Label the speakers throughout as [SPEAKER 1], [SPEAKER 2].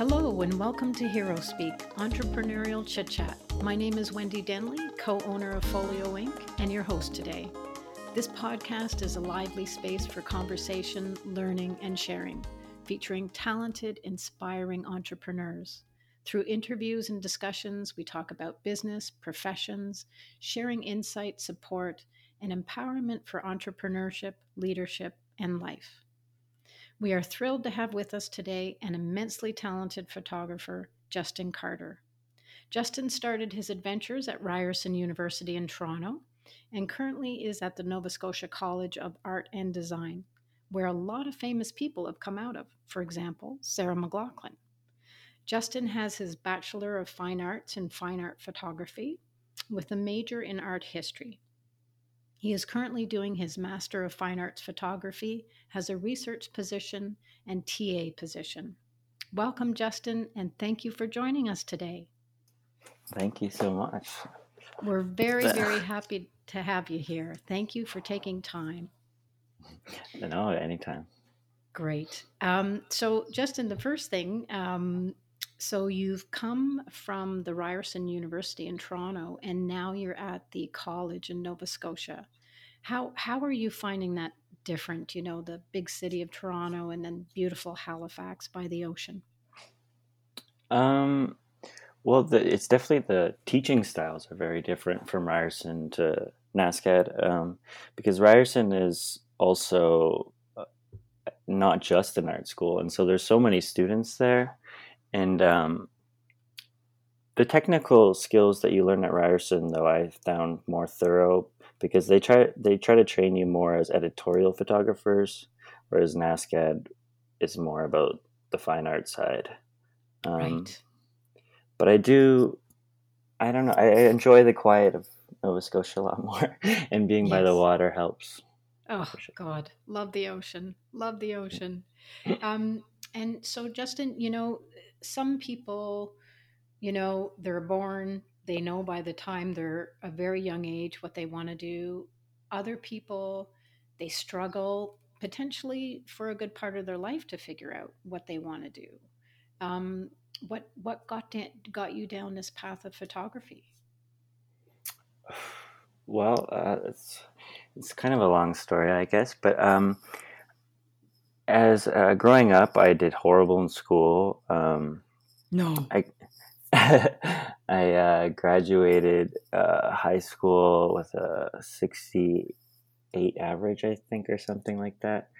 [SPEAKER 1] Hello, and welcome to Hero Speak, Entrepreneurial Chit Chat. My name is Wendy Denley, co owner of Folio Inc., and your host today. This podcast is a lively space for conversation, learning, and sharing, featuring talented, inspiring entrepreneurs. Through interviews and discussions, we talk about business, professions, sharing insight, support, and empowerment for entrepreneurship, leadership, and life. We are thrilled to have with us today an immensely talented photographer, Justin Carter. Justin started his adventures at Ryerson University in Toronto and currently is at the Nova Scotia College of Art and Design, where a lot of famous people have come out of, for example, Sarah McLachlan. Justin has his Bachelor of Fine Arts in Fine Art Photography with a major in art history he is currently doing his Master of Fine Arts Photography, has a research position and TA position. Welcome, Justin, and thank you for joining us today.
[SPEAKER 2] Thank you so much.
[SPEAKER 1] We're very, very happy to have you here. Thank you for taking time.
[SPEAKER 2] No, anytime.
[SPEAKER 1] Great. Um, so, Justin, the first thing, um, so you've come from the Ryerson University in Toronto, and now you're at the college in Nova Scotia. How how are you finding that different? You know, the big city of Toronto and then beautiful Halifax by the ocean.
[SPEAKER 2] Um, well, the, it's definitely the teaching styles are very different from Ryerson to NSCAD um, because Ryerson is also uh, not just an art school, and so there's so many students there and um, the technical skills that you learn at Ryerson, though, I found more thorough because they try they try to train you more as editorial photographers, whereas NSCAD is more about the fine art side.
[SPEAKER 1] Um, right.
[SPEAKER 2] But I do, I don't know. I, I, enjoy the quiet of Nova Scotia a lot more, and being yes. by the water helps.
[SPEAKER 1] Oh sure. God, love the ocean. Love the ocean. Um, and so, Justin, you know, some people, you know, they're born, they know by the time they're a very young age what they want to do. Other people, they struggle potentially for a good part of their life to figure out what they want to do. Um, what what got da- got you down this path of photography?
[SPEAKER 2] Well, uh, it's it's kind of a long story, I guess, but um, as uh, growing up, I did horrible in school. Um,
[SPEAKER 1] no,
[SPEAKER 2] I I uh, graduated uh, high school with a sixty-eight average, I think, or something like that.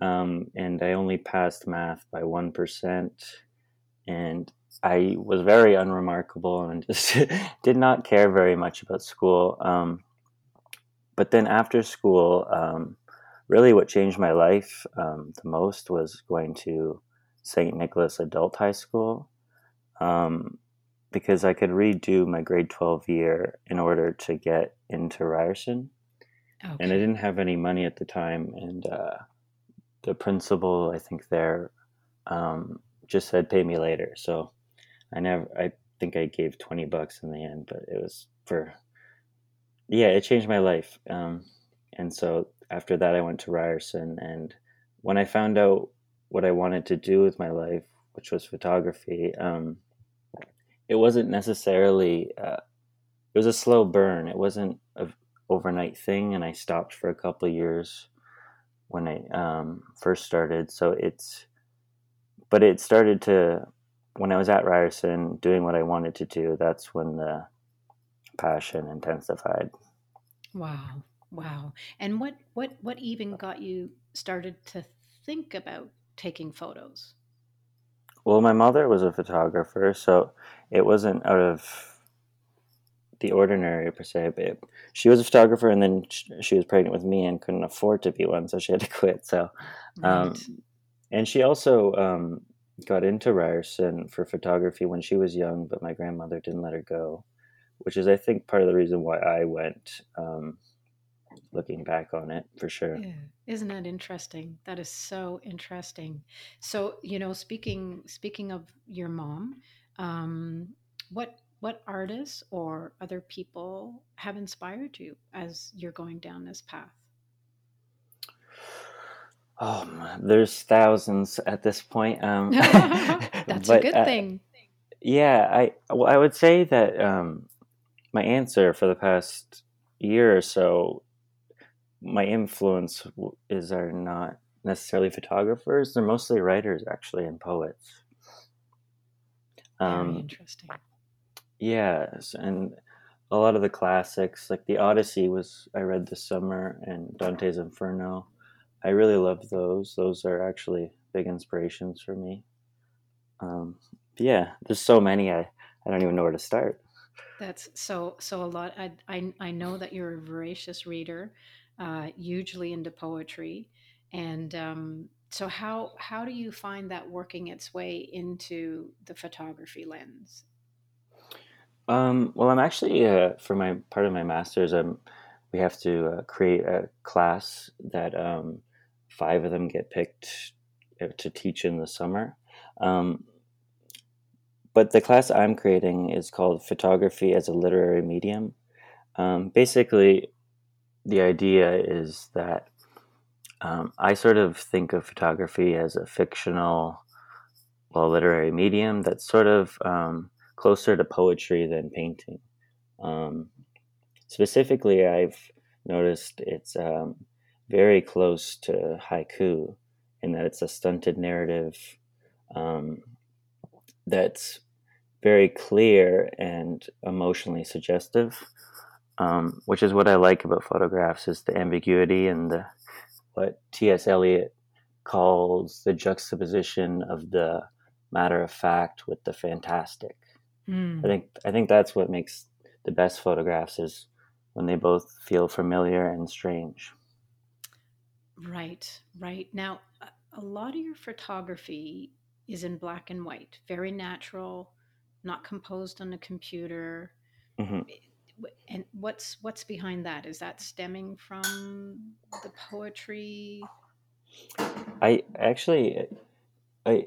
[SPEAKER 2] Um, and I only passed math by one percent, and I was very unremarkable and just did not care very much about school. Um, but then after school, um, really what changed my life um, the most was going to St. Nicholas Adult High School um, because I could redo my grade 12 year in order to get into Ryerson. Okay. And I didn't have any money at the time. And uh, the principal, I think, there um, just said, pay me later. So I never, I think I gave 20 bucks in the end, but it was for, yeah, it changed my life. Um, and so after that, I went to Ryerson. And when I found out what I wanted to do with my life, which was photography, um, it wasn't necessarily, uh, it was a slow burn. It wasn't an overnight thing. And I stopped for a couple years when I um, first started. So it's, but it started to, when I was at Ryerson doing what I wanted to do, that's when the passion intensified.
[SPEAKER 1] Wow. Wow. And what what what even got you started to think about taking photos?
[SPEAKER 2] Well, my mother was a photographer, so it wasn't out of the ordinary per se. But she was a photographer, and then she was pregnant with me and couldn't afford to be one, so she had to quit. So, um, right. and she also um, got into Ryerson for photography when she was young, but my grandmother didn't let her go, which is, I think, part of the reason why I went. Um, looking back on it for sure. Yeah.
[SPEAKER 1] Isn't that interesting? That is so interesting. So, you know, speaking speaking of your mom, um, what what artists or other people have inspired you as you're going down this path?
[SPEAKER 2] Oh, there's thousands at this point. Um,
[SPEAKER 1] That's a good
[SPEAKER 2] uh,
[SPEAKER 1] thing.
[SPEAKER 2] Yeah, I well, I would say that um, my answer for the past year or so, my influence is are not necessarily photographers. They're mostly writers, actually, and poets.
[SPEAKER 1] Very
[SPEAKER 2] Um,
[SPEAKER 1] interesting.
[SPEAKER 2] yes, and a lot of the classics, like the Odyssey, was I read this summer, and Dante's Inferno. I really love those. Those are actually big inspirations for me. Um, yeah, there's so many. I I don't even know where to start.
[SPEAKER 1] That's so so a lot. I I, I know that you're a voracious reader, uh, hugely into poetry, and um, so how how do you find that working its way into the photography lens?
[SPEAKER 2] Um, well, I'm actually uh, for my part of my master's, um, we have to uh, create a class that um, five of them get picked uh, to teach in the summer. Um, but the class I'm creating is called Photography as a Literary Medium. Um, basically, the idea is that um, I sort of think of photography as a fictional, well, literary medium that's sort of um, closer to poetry than painting. Um, specifically, I've noticed it's um, very close to haiku in that it's a stunted narrative um, that's very clear and emotionally suggestive, um, which is what I like about photographs is the ambiguity and the what T.S. Eliot calls the juxtaposition of the matter of fact with the fantastic. I
[SPEAKER 1] Mm,
[SPEAKER 2] think I think that's what makes the best photographs is when they both feel familiar and strange.
[SPEAKER 1] right, right. Now, a lot of your photography is in black and white, very natural, not composed on a computer.
[SPEAKER 2] hmm
[SPEAKER 1] And what's what's behind that? Is that stemming from the poetry?
[SPEAKER 2] I actually I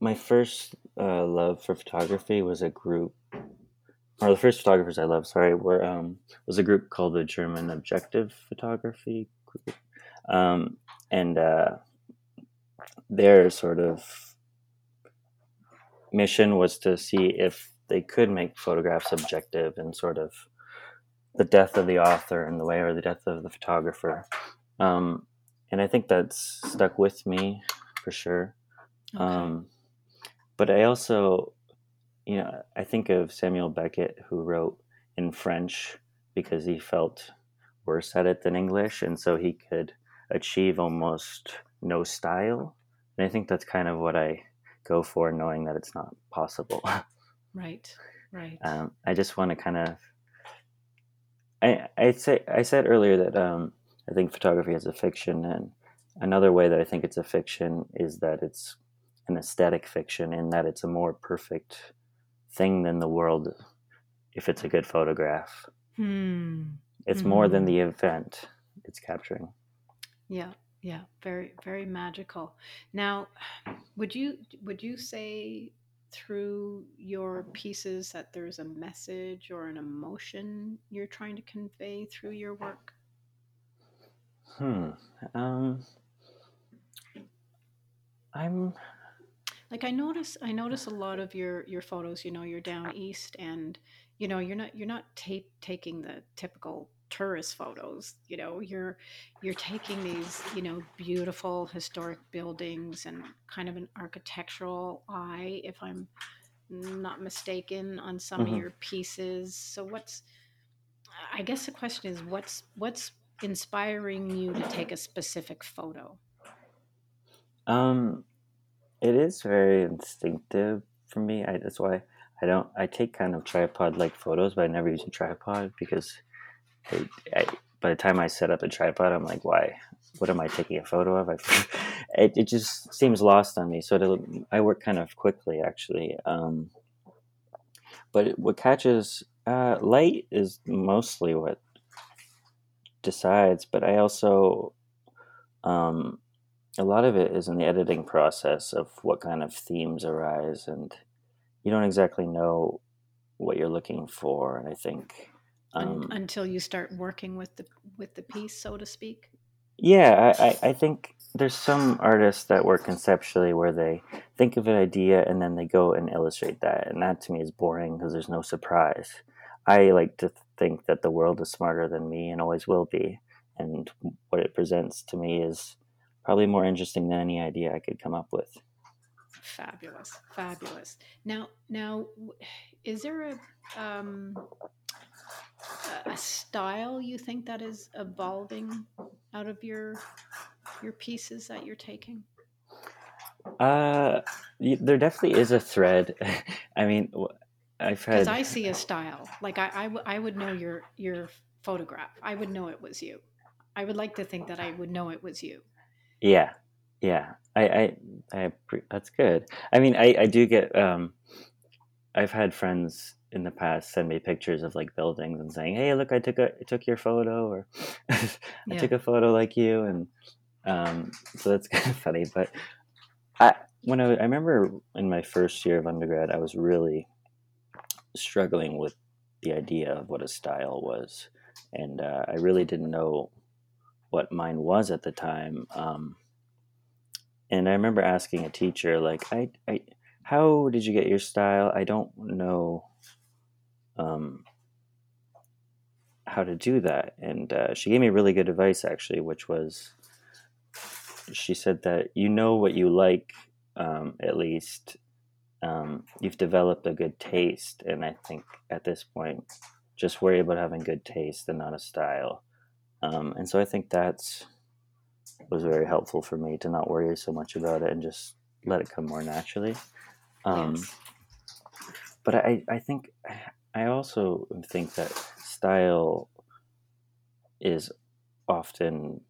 [SPEAKER 2] my first uh, love for photography was a group or the first photographers I loved, sorry, were um was a group called the German Objective Photography Group. Um, and uh, their sort of mission was to see if they could make photographs objective and sort of the death of the author in the way or the death of the photographer. Um, and I think that's stuck with me for sure.
[SPEAKER 1] Okay.
[SPEAKER 2] Um, but I also, you know, I think of Samuel Beckett who wrote in French because he felt worse at it than English, and so he could achieve almost no style. And I think that's kind of what I go for, knowing that it's not possible.
[SPEAKER 1] Right, right.
[SPEAKER 2] um, I just want to kind of. I I say I said earlier that um, I think photography is a fiction, and another way that I think it's a fiction is that it's an aesthetic fiction, in that it's a more perfect thing than the world. If it's a good photograph,
[SPEAKER 1] Hmm.
[SPEAKER 2] it's more than
[SPEAKER 1] hmm
[SPEAKER 2] the event it's capturing.
[SPEAKER 1] Yeah, yeah. Very, very magical. Now, would you would you say through your pieces that there's a message or an emotion you're trying to convey through your work?
[SPEAKER 2] Hmm. Um. I'm.
[SPEAKER 1] Like I notice, I notice a lot of your your photos. You know, you're down east, and you know, you're not you're not ta- taking the typical tourist photos. You know, you're you're taking these you know beautiful historic buildings and kind of an architectural eye, if I'm not mistaken, on some of
[SPEAKER 2] mhm.
[SPEAKER 1] your pieces. So what's I guess the question is what's what's inspiring you to take a specific photo?
[SPEAKER 2] Um. It is very instinctive for me. I, that's why I don't. I take kind of tripod-like photos, but I never use a tripod because I, I, by the time I set up a tripod, I'm like, why? What am I taking a photo of? I, it, it just seems lost on me. So to, I work kind of quickly, actually. Um, but what catches uh, light is mostly what decides. But I also um, a lot of it is in the editing process of what kind of themes arise, and you don't exactly know what you're looking for. And I think um,
[SPEAKER 1] until you start working with the with the piece, so to speak.
[SPEAKER 2] Yeah, I, I, I think there's some artists that work conceptually where they think of an idea and then they go and illustrate that. And that to me is boring because there's no surprise. I like to think that the world is smarter than me and always will be. And what it presents to me is probably more interesting than any idea I could come up with.
[SPEAKER 1] Fabulous, fabulous. Now, now, is there a um, a style you think that is evolving out of your your pieces that you're taking?
[SPEAKER 2] Uh, there definitely is a thread. I mean, I've had.
[SPEAKER 1] Because I see a style. Like I, I, w- I would know your your photograph. I would know it was you. I would like to think that I would know it was you.
[SPEAKER 2] Yeah, yeah. I, I, I. That's good. I mean, I, I do get. Um, I've had friends in the past send me pictures of like buildings and saying, "Hey, look, I took a I took your photo," or "I yeah. took a photo like you," and um, so that's kind of funny. But I when I, I remember in my first year of undergrad, I was really struggling with the idea of what a style was, and uh, I really didn't know what mine was at the time. Um, and I remember asking a teacher, like, I, I, how did you get your style? I don't know um, how to do that. And uh, she gave me really good advice, actually, which was she said that you know what you like, um, at least. Um, you've developed a good taste. And I think at this point, just worry about having good taste and not a style. Um, and so I think that's was very helpful for me to not worry so much about it and just let it come more naturally. Um, yes. But I, I think I also think that style is often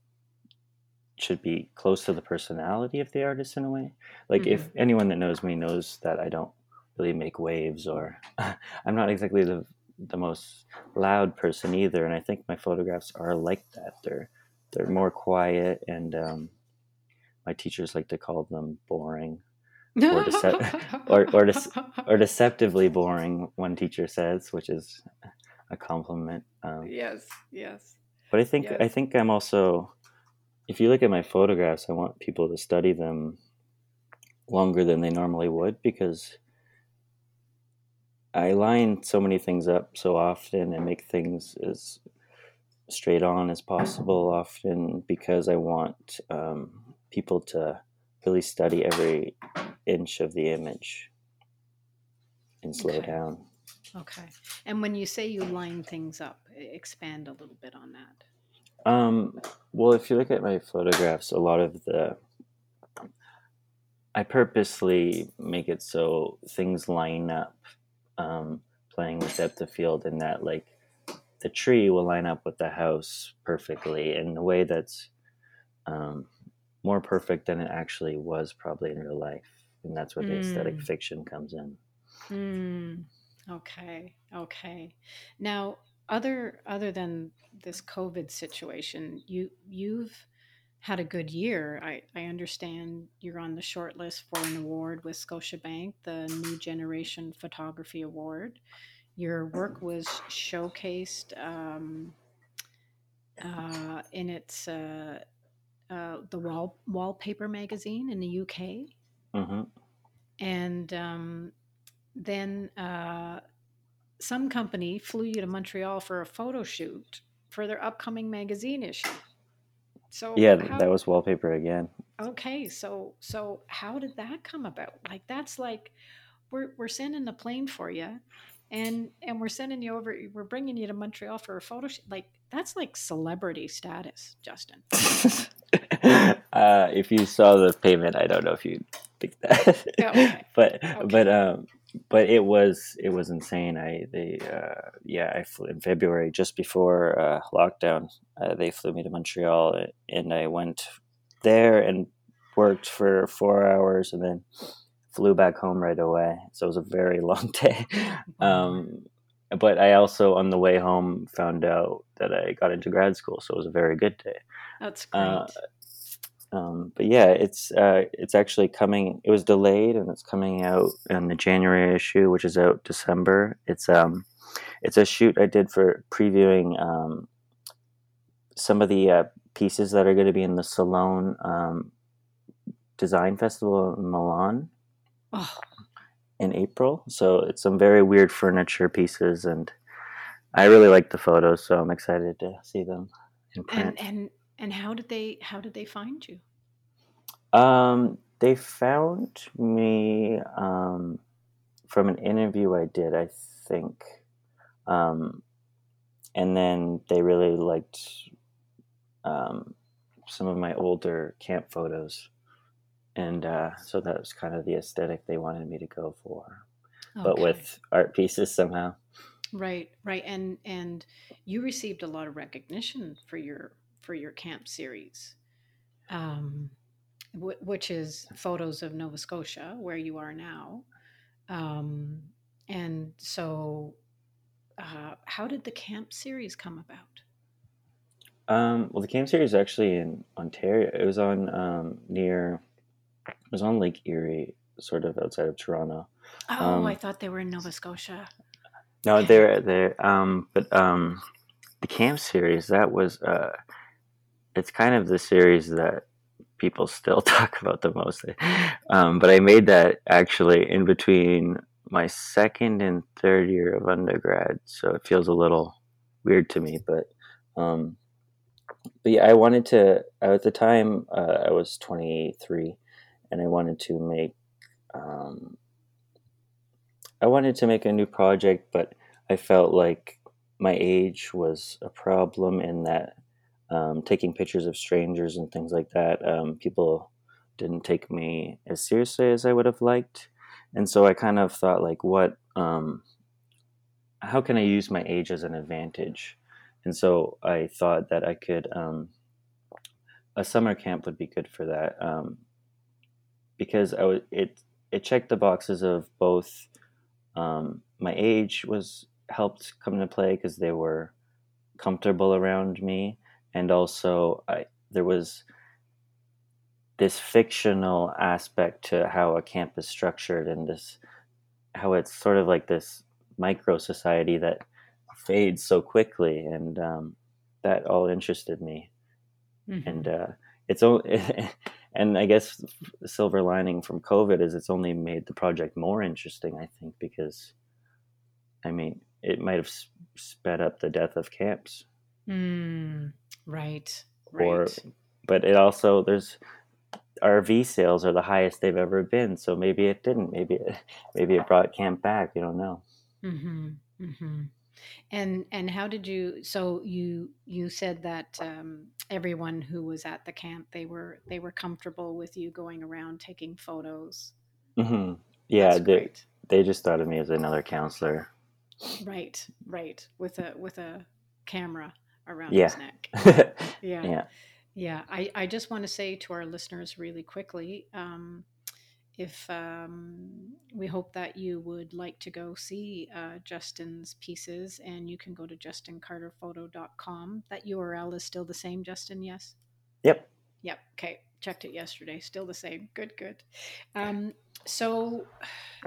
[SPEAKER 2] should be close to the personality of the artist in a way. Like mm-hmm. if anyone that knows me knows that I don't really make waves or I'm not exactly the the most loud person either and I think my photographs are like that. They're they're more quiet and um, my teachers like to call them boring or, dece- or, or, de- or deceptively boring, one teacher says, which is a compliment.
[SPEAKER 1] Um, yes, yes.
[SPEAKER 2] But I think
[SPEAKER 1] yes.
[SPEAKER 2] I think I'm also, if you look at my photographs, I want people to study them longer than they normally would because I line so many things up so often and make things as straight on as possible often because I want um, people to really study every inch of the image and slow okay. down.
[SPEAKER 1] Okay. And when you say you line things up, expand a little bit on that.
[SPEAKER 2] Um, well, if you look at my photographs, a lot of the I purposely make it so things line up, um, playing with depth of field, and that like the tree will line up with the house perfectly in a way that's um, more perfect than it actually was probably in real life and that's where the aesthetic mm. fiction comes in
[SPEAKER 1] mm. okay okay now other other than this covid situation you you've had a good year I, I understand you're on the short list for an award with scotiabank the new generation photography award your work was showcased um, uh, in its uh, uh, the wall wallpaper magazine in the UK, mm-hmm. and um, then uh, some company flew you to Montreal for a photo shoot for their upcoming magazine issue.
[SPEAKER 2] So yeah, how, that was wallpaper again.
[SPEAKER 1] Okay, so so how did that come about? Like that's like we're we're sending a plane for you, and and we're sending you over. We're bringing you to Montreal for a photo shoot. Like that's like celebrity status, Justin.
[SPEAKER 2] uh, if you saw the payment, I don't know if you think that, oh, okay. but okay. but um, but it was it was insane. I they uh, yeah I flew in February just before uh, lockdown. Uh, they flew me to Montreal, and I went there and worked for four hours, and then flew back home right away. So it was a very long day. Um, but I also on the way home found out that I got into grad school, so it was a very good day.
[SPEAKER 1] That's uh, great.
[SPEAKER 2] Uh, um, but yeah, it's uh, it's actually coming. It was delayed, and it's coming out in the January issue, which is out December. It's um, it's a shoot I did for previewing um, some of the uh, pieces that are going to be in the Salone um, Design Festival in Milan
[SPEAKER 1] Oh,
[SPEAKER 2] in April. So it's some very weird furniture pieces, and I really like the photos, so I'm excited to see them in print.
[SPEAKER 1] and and and how did they how did they find you?
[SPEAKER 2] Um, they found me um, from an interview I did, I think, um, and then they really liked um, some of my older camp photos, and uh, so that was kind of the aesthetic they wanted me to go for, but with art pieces somehow.
[SPEAKER 1] Right, right, and and you received a lot of recognition for your for your camp series, um, wh- which is photos of Nova Scotia, where you are now, um, and so uh, how did the camp series come about?
[SPEAKER 2] Um, well, the camp series actually in Ontario. It was on um, near, it was on Lake Erie, sort of outside of Toronto.
[SPEAKER 1] Oh, I
[SPEAKER 2] Um,
[SPEAKER 1] thought they were in Nova Scotia.
[SPEAKER 2] No, they're there. Um, but um, the camp series that was uh, it's kind of the series that people still talk about the most. Um, but I made that actually in between my second and third year of undergrad, so it feels a little weird to me. But um, but yeah, I wanted to. At the time, uh, I was twenty three, and I wanted to make. Um, I wanted to make a new project, but I felt like my age was a problem in that um, taking pictures of strangers and things like that, um, people didn't take me as seriously as I would have liked. And so I kind of thought, like, what, um, how can I use my age as an advantage? And so I thought that I could, um, a summer camp would be good for that um, because I it, it checked the boxes of both um, my age was helped come into play because they were comfortable around me. And also I, there was this fictional aspect to how a camp is structured and this how it's sort of like this micro society that fades so quickly. And um, that all interested me.
[SPEAKER 1] Mhm.
[SPEAKER 2] and uh, it's and i guess the silver lining from covid is it's only made the project more interesting i think because i mean it might have sped up the death of camps
[SPEAKER 1] Mm, right,
[SPEAKER 2] or
[SPEAKER 1] right.
[SPEAKER 2] but it also there's rv sales are the highest they've ever been so maybe it didn't maybe it, maybe it brought camp back we don't know
[SPEAKER 1] Mm-hmm. Mm-hmm. And and how did you? So you you said that um, everyone who was at the camp they were they were comfortable with you going around taking photos.
[SPEAKER 2] hmm yeah
[SPEAKER 1] That's
[SPEAKER 2] they,
[SPEAKER 1] great.
[SPEAKER 2] they just thought of me as another counselor
[SPEAKER 1] Right, right. With a with a camera around
[SPEAKER 2] yeah
[SPEAKER 1] his neck. Yeah,
[SPEAKER 2] yeah
[SPEAKER 1] yeah. I I just want to say to our listeners really quickly. Um, if um, we hope that you would like to go see uh, Justin's pieces, and you can go to justincarterphoto.com. That URL is still the same, Justin, yes?
[SPEAKER 2] yep
[SPEAKER 1] Yep. Okay. Checked it yesterday. Still the same. Good. Good. Um, so,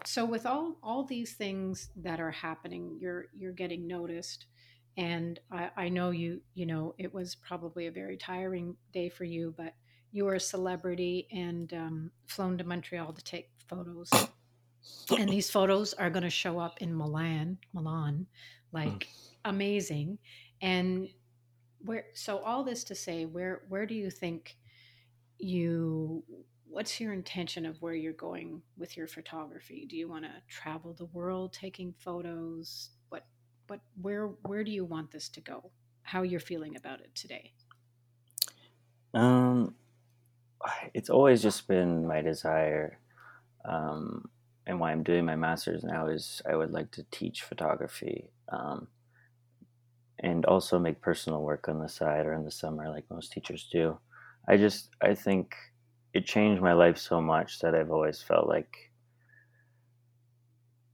[SPEAKER 1] so with all all these things that are happening, you're you're getting noticed, and I, I know you. You know, it was probably a very tiring day for you, but you were a celebrity and um, flown to Montreal to take photos, and these photos are going to show up in Milan. Milan, like amazing, and where. So all this to say, where where do you think? you what's your intention of where you're going with your photography do you want to travel the world taking photos what what where where do you want this to go how you're feeling about it today
[SPEAKER 2] um it's always just been my desire um, and why i'm doing my master's now is i would like to teach photography um, and also make personal work on the side or in the summer like most teachers do. I just i think it changed my life so much that i've always felt like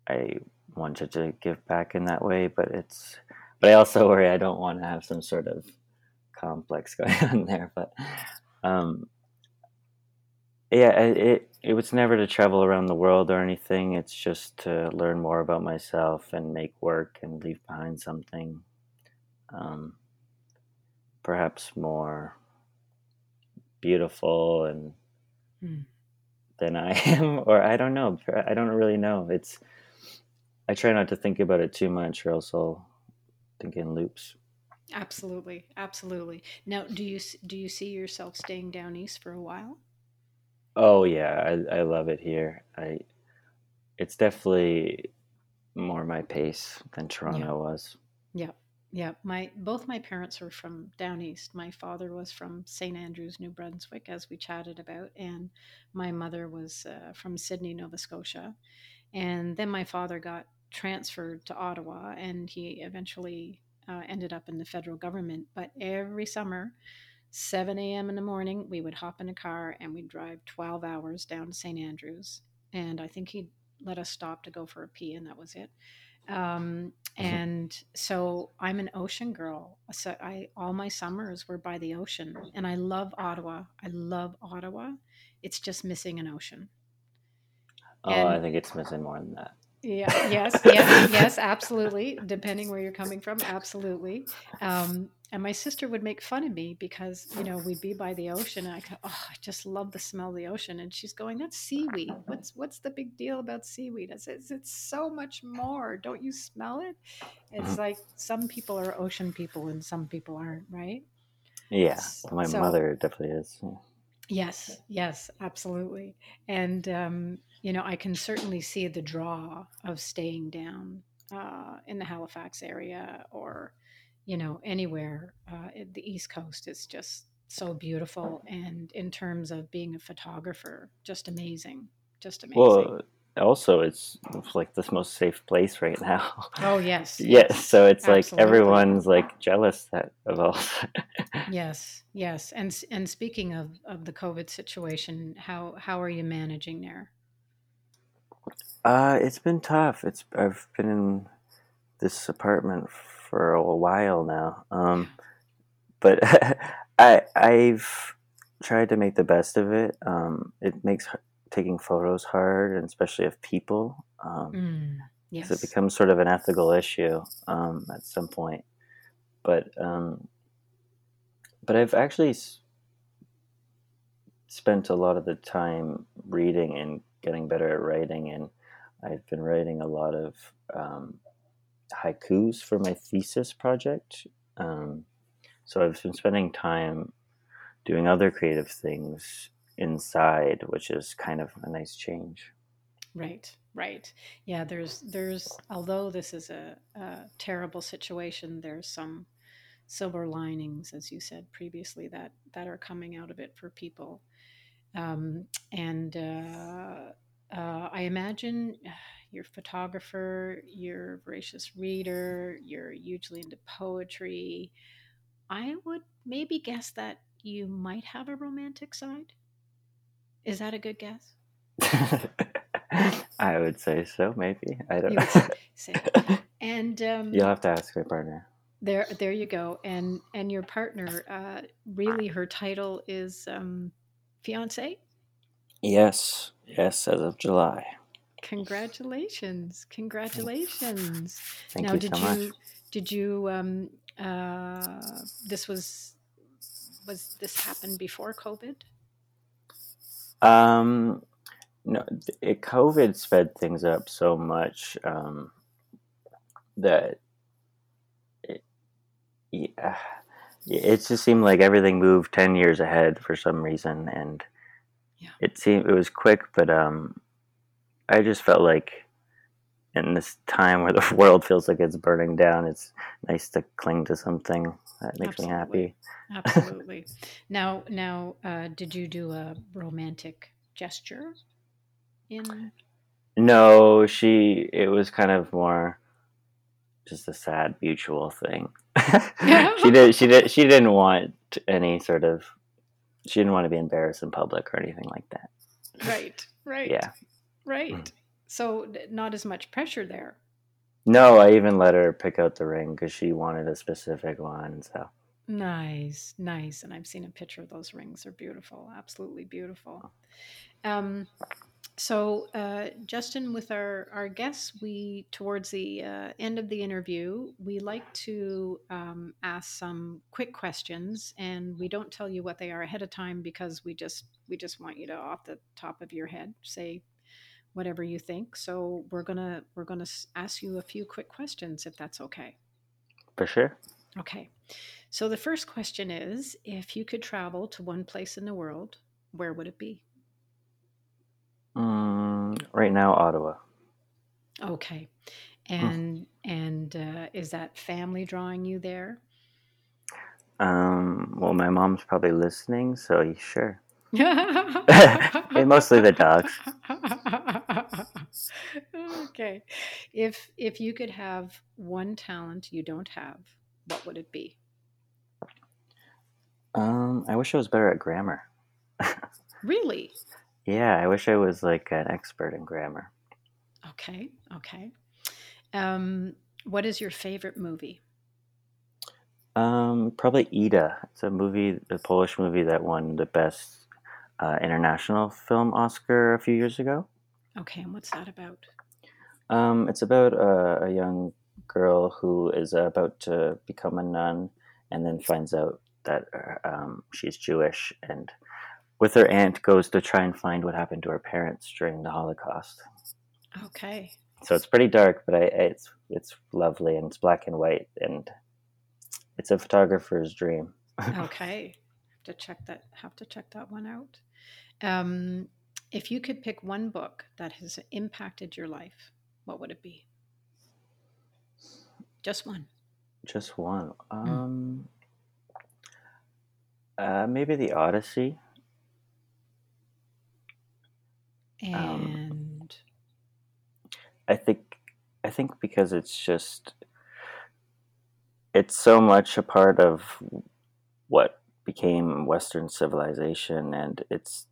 [SPEAKER 2] i wanted to give back in that way but it's but i also worry i don't want to have some sort of complex going on there but um yeah it, it was never to travel around the world or anything it's just to learn more about myself and make work and leave behind something um perhaps more beautiful and
[SPEAKER 1] Mm.
[SPEAKER 2] than I am, or I don't know. I don't really know. It's I try not to think about it too much, or else I'll think in loops.
[SPEAKER 1] Absolutely, absolutely. Now, do you do you see yourself staying down east for a while?
[SPEAKER 2] Oh yeah, I I love it here. I it's definitely more my pace than
[SPEAKER 1] Yeah,
[SPEAKER 2] Toronto was.
[SPEAKER 1] yeah, yeah. My both my parents were from down east. My father was from St Andrews, New Brunswick, as we chatted about, and my mother was uh, from Sydney, Nova Scotia. And then my father got transferred to Ottawa, and he eventually uh, ended up in the federal government. But every summer 7 a.m. in the morning, we would hop in a car and we'd drive 12 hours down to St. Andrews. And I think he'd let us stop to go for a pee, and that was it. Um,
[SPEAKER 2] Mhm.
[SPEAKER 1] and so I'm an ocean girl. So I all my summers were by the ocean, and I love Ottawa. I love Ottawa. It's just missing an ocean.
[SPEAKER 2] Oh, I think it's missing more than that.
[SPEAKER 1] yeah, yes, yes, yes, absolutely. Depending where you're coming from, absolutely. Um, and my sister would make fun of me because, you know, we'd be by the ocean and I go, oh, I just love the smell of the ocean. And she's going, that's seaweed. What's what's the big deal about seaweed? I said, it's, so much more. Don't you smell it? It's
[SPEAKER 2] Mhm.
[SPEAKER 1] like some people are ocean people and some people aren't, right?
[SPEAKER 2] Yeah, my
[SPEAKER 1] So
[SPEAKER 2] mother definitely is. yeah.
[SPEAKER 1] Yes, yes, absolutely. And, um, you know, I can certainly see the draw of staying down uh, in the Halifax area or, you know, anywhere. Uh, the East Coast is just so beautiful. And in terms of being a photographer, just amazing. Just amazing.
[SPEAKER 2] Well, also it's like the most safe place right now.
[SPEAKER 1] Oh, yes,
[SPEAKER 2] Yeah,
[SPEAKER 1] yes,
[SPEAKER 2] so it's like everyone's like jealous that of us.
[SPEAKER 1] Yes, yes. And and speaking of, of the COVID situation, how how are you managing there?
[SPEAKER 2] uh, it's been tough. It's I've been in this apartment for a while now. Um, but I I've tried to make the best of it. Um, it makes taking photos hard, and especially of people, um,
[SPEAKER 1] Mm,
[SPEAKER 2] 'cause it becomes sort of an ethical issue um, at some point. But um, but I've actually s- spent a lot of the time reading and getting better at writing, and I've been writing a lot of um, haikus for my thesis project. Um, so I've been spending time doing other creative things inside, which is kind of a nice change.
[SPEAKER 1] Right, right. Yeah, there's there's although this is a, a terrible situation, there's some silver linings, as you said previously, that that are coming out of it for people. Um, and uh, uh, I imagine you're a photographer, you're a voracious reader, you're hugely into poetry. I would maybe guess that you might have a romantic side. Is that a good guess?
[SPEAKER 2] I would say so, maybe. I don't
[SPEAKER 1] would say. And um,
[SPEAKER 2] You'll have to ask your partner.
[SPEAKER 1] There, there you go. And and your partner, uh, really, her title is um, fiance.
[SPEAKER 2] Yes, yes, as of July.
[SPEAKER 1] Congratulations, congratulations.
[SPEAKER 2] Thank
[SPEAKER 1] Now,
[SPEAKER 2] you
[SPEAKER 1] did
[SPEAKER 2] so much.
[SPEAKER 1] you did you um, uh, this was was this happened before COVID?
[SPEAKER 2] Um, no, it, COVID sped things up so much um, that it, yeah, it just seemed like everything moved ten years ahead for some reason, and
[SPEAKER 1] Yeah.
[SPEAKER 2] it seemed it was quick, but um, I just felt like in this time where the world feels like it's burning down, it's nice to cling to something that makes me happy.
[SPEAKER 1] Absolutely. Now, now, uh, did you do a romantic gesture in?
[SPEAKER 2] No, she. It was kind of more just a sad mutual thing. she did. She did. She didn't want any sort of. She didn't want to be embarrassed in public or anything like that.
[SPEAKER 1] Right, right,
[SPEAKER 2] Yeah.
[SPEAKER 1] Right. So not as much pressure there.
[SPEAKER 2] No, I even let her pick out the ring because she wanted a specific one. So
[SPEAKER 1] Nice, nice. And I've seen a picture of those rings. They're beautiful, absolutely beautiful. Um, So, uh, Justin, with our, our guests, we towards the uh, end of the interview, we like to um, ask some quick questions, and we don't tell you what they are ahead of time because we just we just want you to, off the top of your head, say whatever you think. So, we're gonna we're gonna ask you a few quick questions, if that's okay.
[SPEAKER 2] For sure.
[SPEAKER 1] Okay. So, the first question is: If you could travel to one place in the world, where would it be?
[SPEAKER 2] Mm, right now, Ottawa.
[SPEAKER 1] Okay.
[SPEAKER 2] Hmm.
[SPEAKER 1] And and uh, is that family drawing you there?
[SPEAKER 2] Um, well, my mom's probably listening, so sure. and mostly the dogs.
[SPEAKER 1] okay. If if you could have one talent you don't have, what would it be?
[SPEAKER 2] Um, I wish I was better at grammar.
[SPEAKER 1] Really?
[SPEAKER 2] Yeah, I wish I was like an expert in grammar.
[SPEAKER 1] Okay. Okay. Um, what is your favorite movie?
[SPEAKER 2] Um, probably Ida. It's a movie, the Polish movie that won the best uh, international film Oscar a few years ago.
[SPEAKER 1] Okay, and what's that about?
[SPEAKER 2] Um, it's about a, a young girl who is about to become a nun and then finds out that um, she's Jewish and with her aunt goes to try and find what happened to her parents during the Holocaust.
[SPEAKER 1] Okay.
[SPEAKER 2] So it's pretty dark, but I, it's it's lovely and it's black and white and it's a photographer's dream.
[SPEAKER 1] Okay. have to check that have to check that one out. Um, if you could pick one book that has impacted your life, what would it be? Just one.
[SPEAKER 2] Just one. Um, uh, maybe the Odyssey. Um,
[SPEAKER 1] And
[SPEAKER 2] I think I think because it's just it's so much a part of what became Western civilization, and it's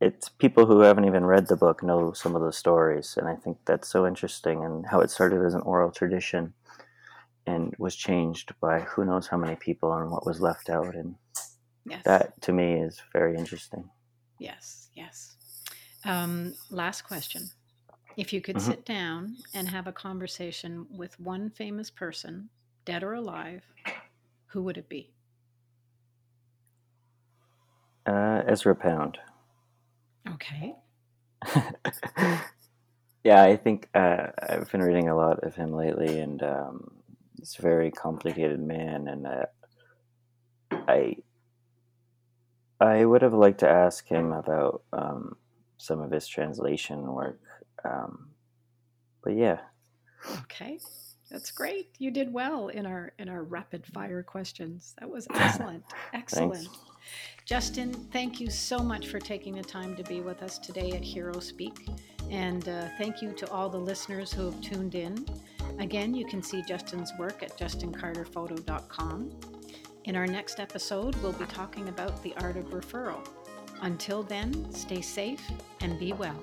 [SPEAKER 2] it's people who haven't even read the book know some of the stories, and I think that's so interesting, and how it started as an oral tradition and was changed by who knows how many people and what was left out, and
[SPEAKER 1] yes.
[SPEAKER 2] that to me is very interesting.
[SPEAKER 1] Yes, yes. Um, last question. If you could
[SPEAKER 2] Mhm.
[SPEAKER 1] sit down and have a conversation with one famous person, dead or alive, who would it be?
[SPEAKER 2] Uh, Ezra Pound.
[SPEAKER 1] Okay.
[SPEAKER 2] yeah, I think uh, I've been reading a lot of him lately, and um, he's a very complicated man. And uh, I, I would have liked to ask him about um, some of his translation work. Um, but yeah,
[SPEAKER 1] Okay. That's great. You did well in our in our rapid fire questions. That was excellent. Excellent. Justin, thank you so much for taking the time to be with us today at Hero Speak. And uh, thank you to all the listeners who have tuned in. Again, you can see Justin's work at justincarterphoto.com. In our next episode, we'll be talking about the art of referral. Until then, stay safe and be well.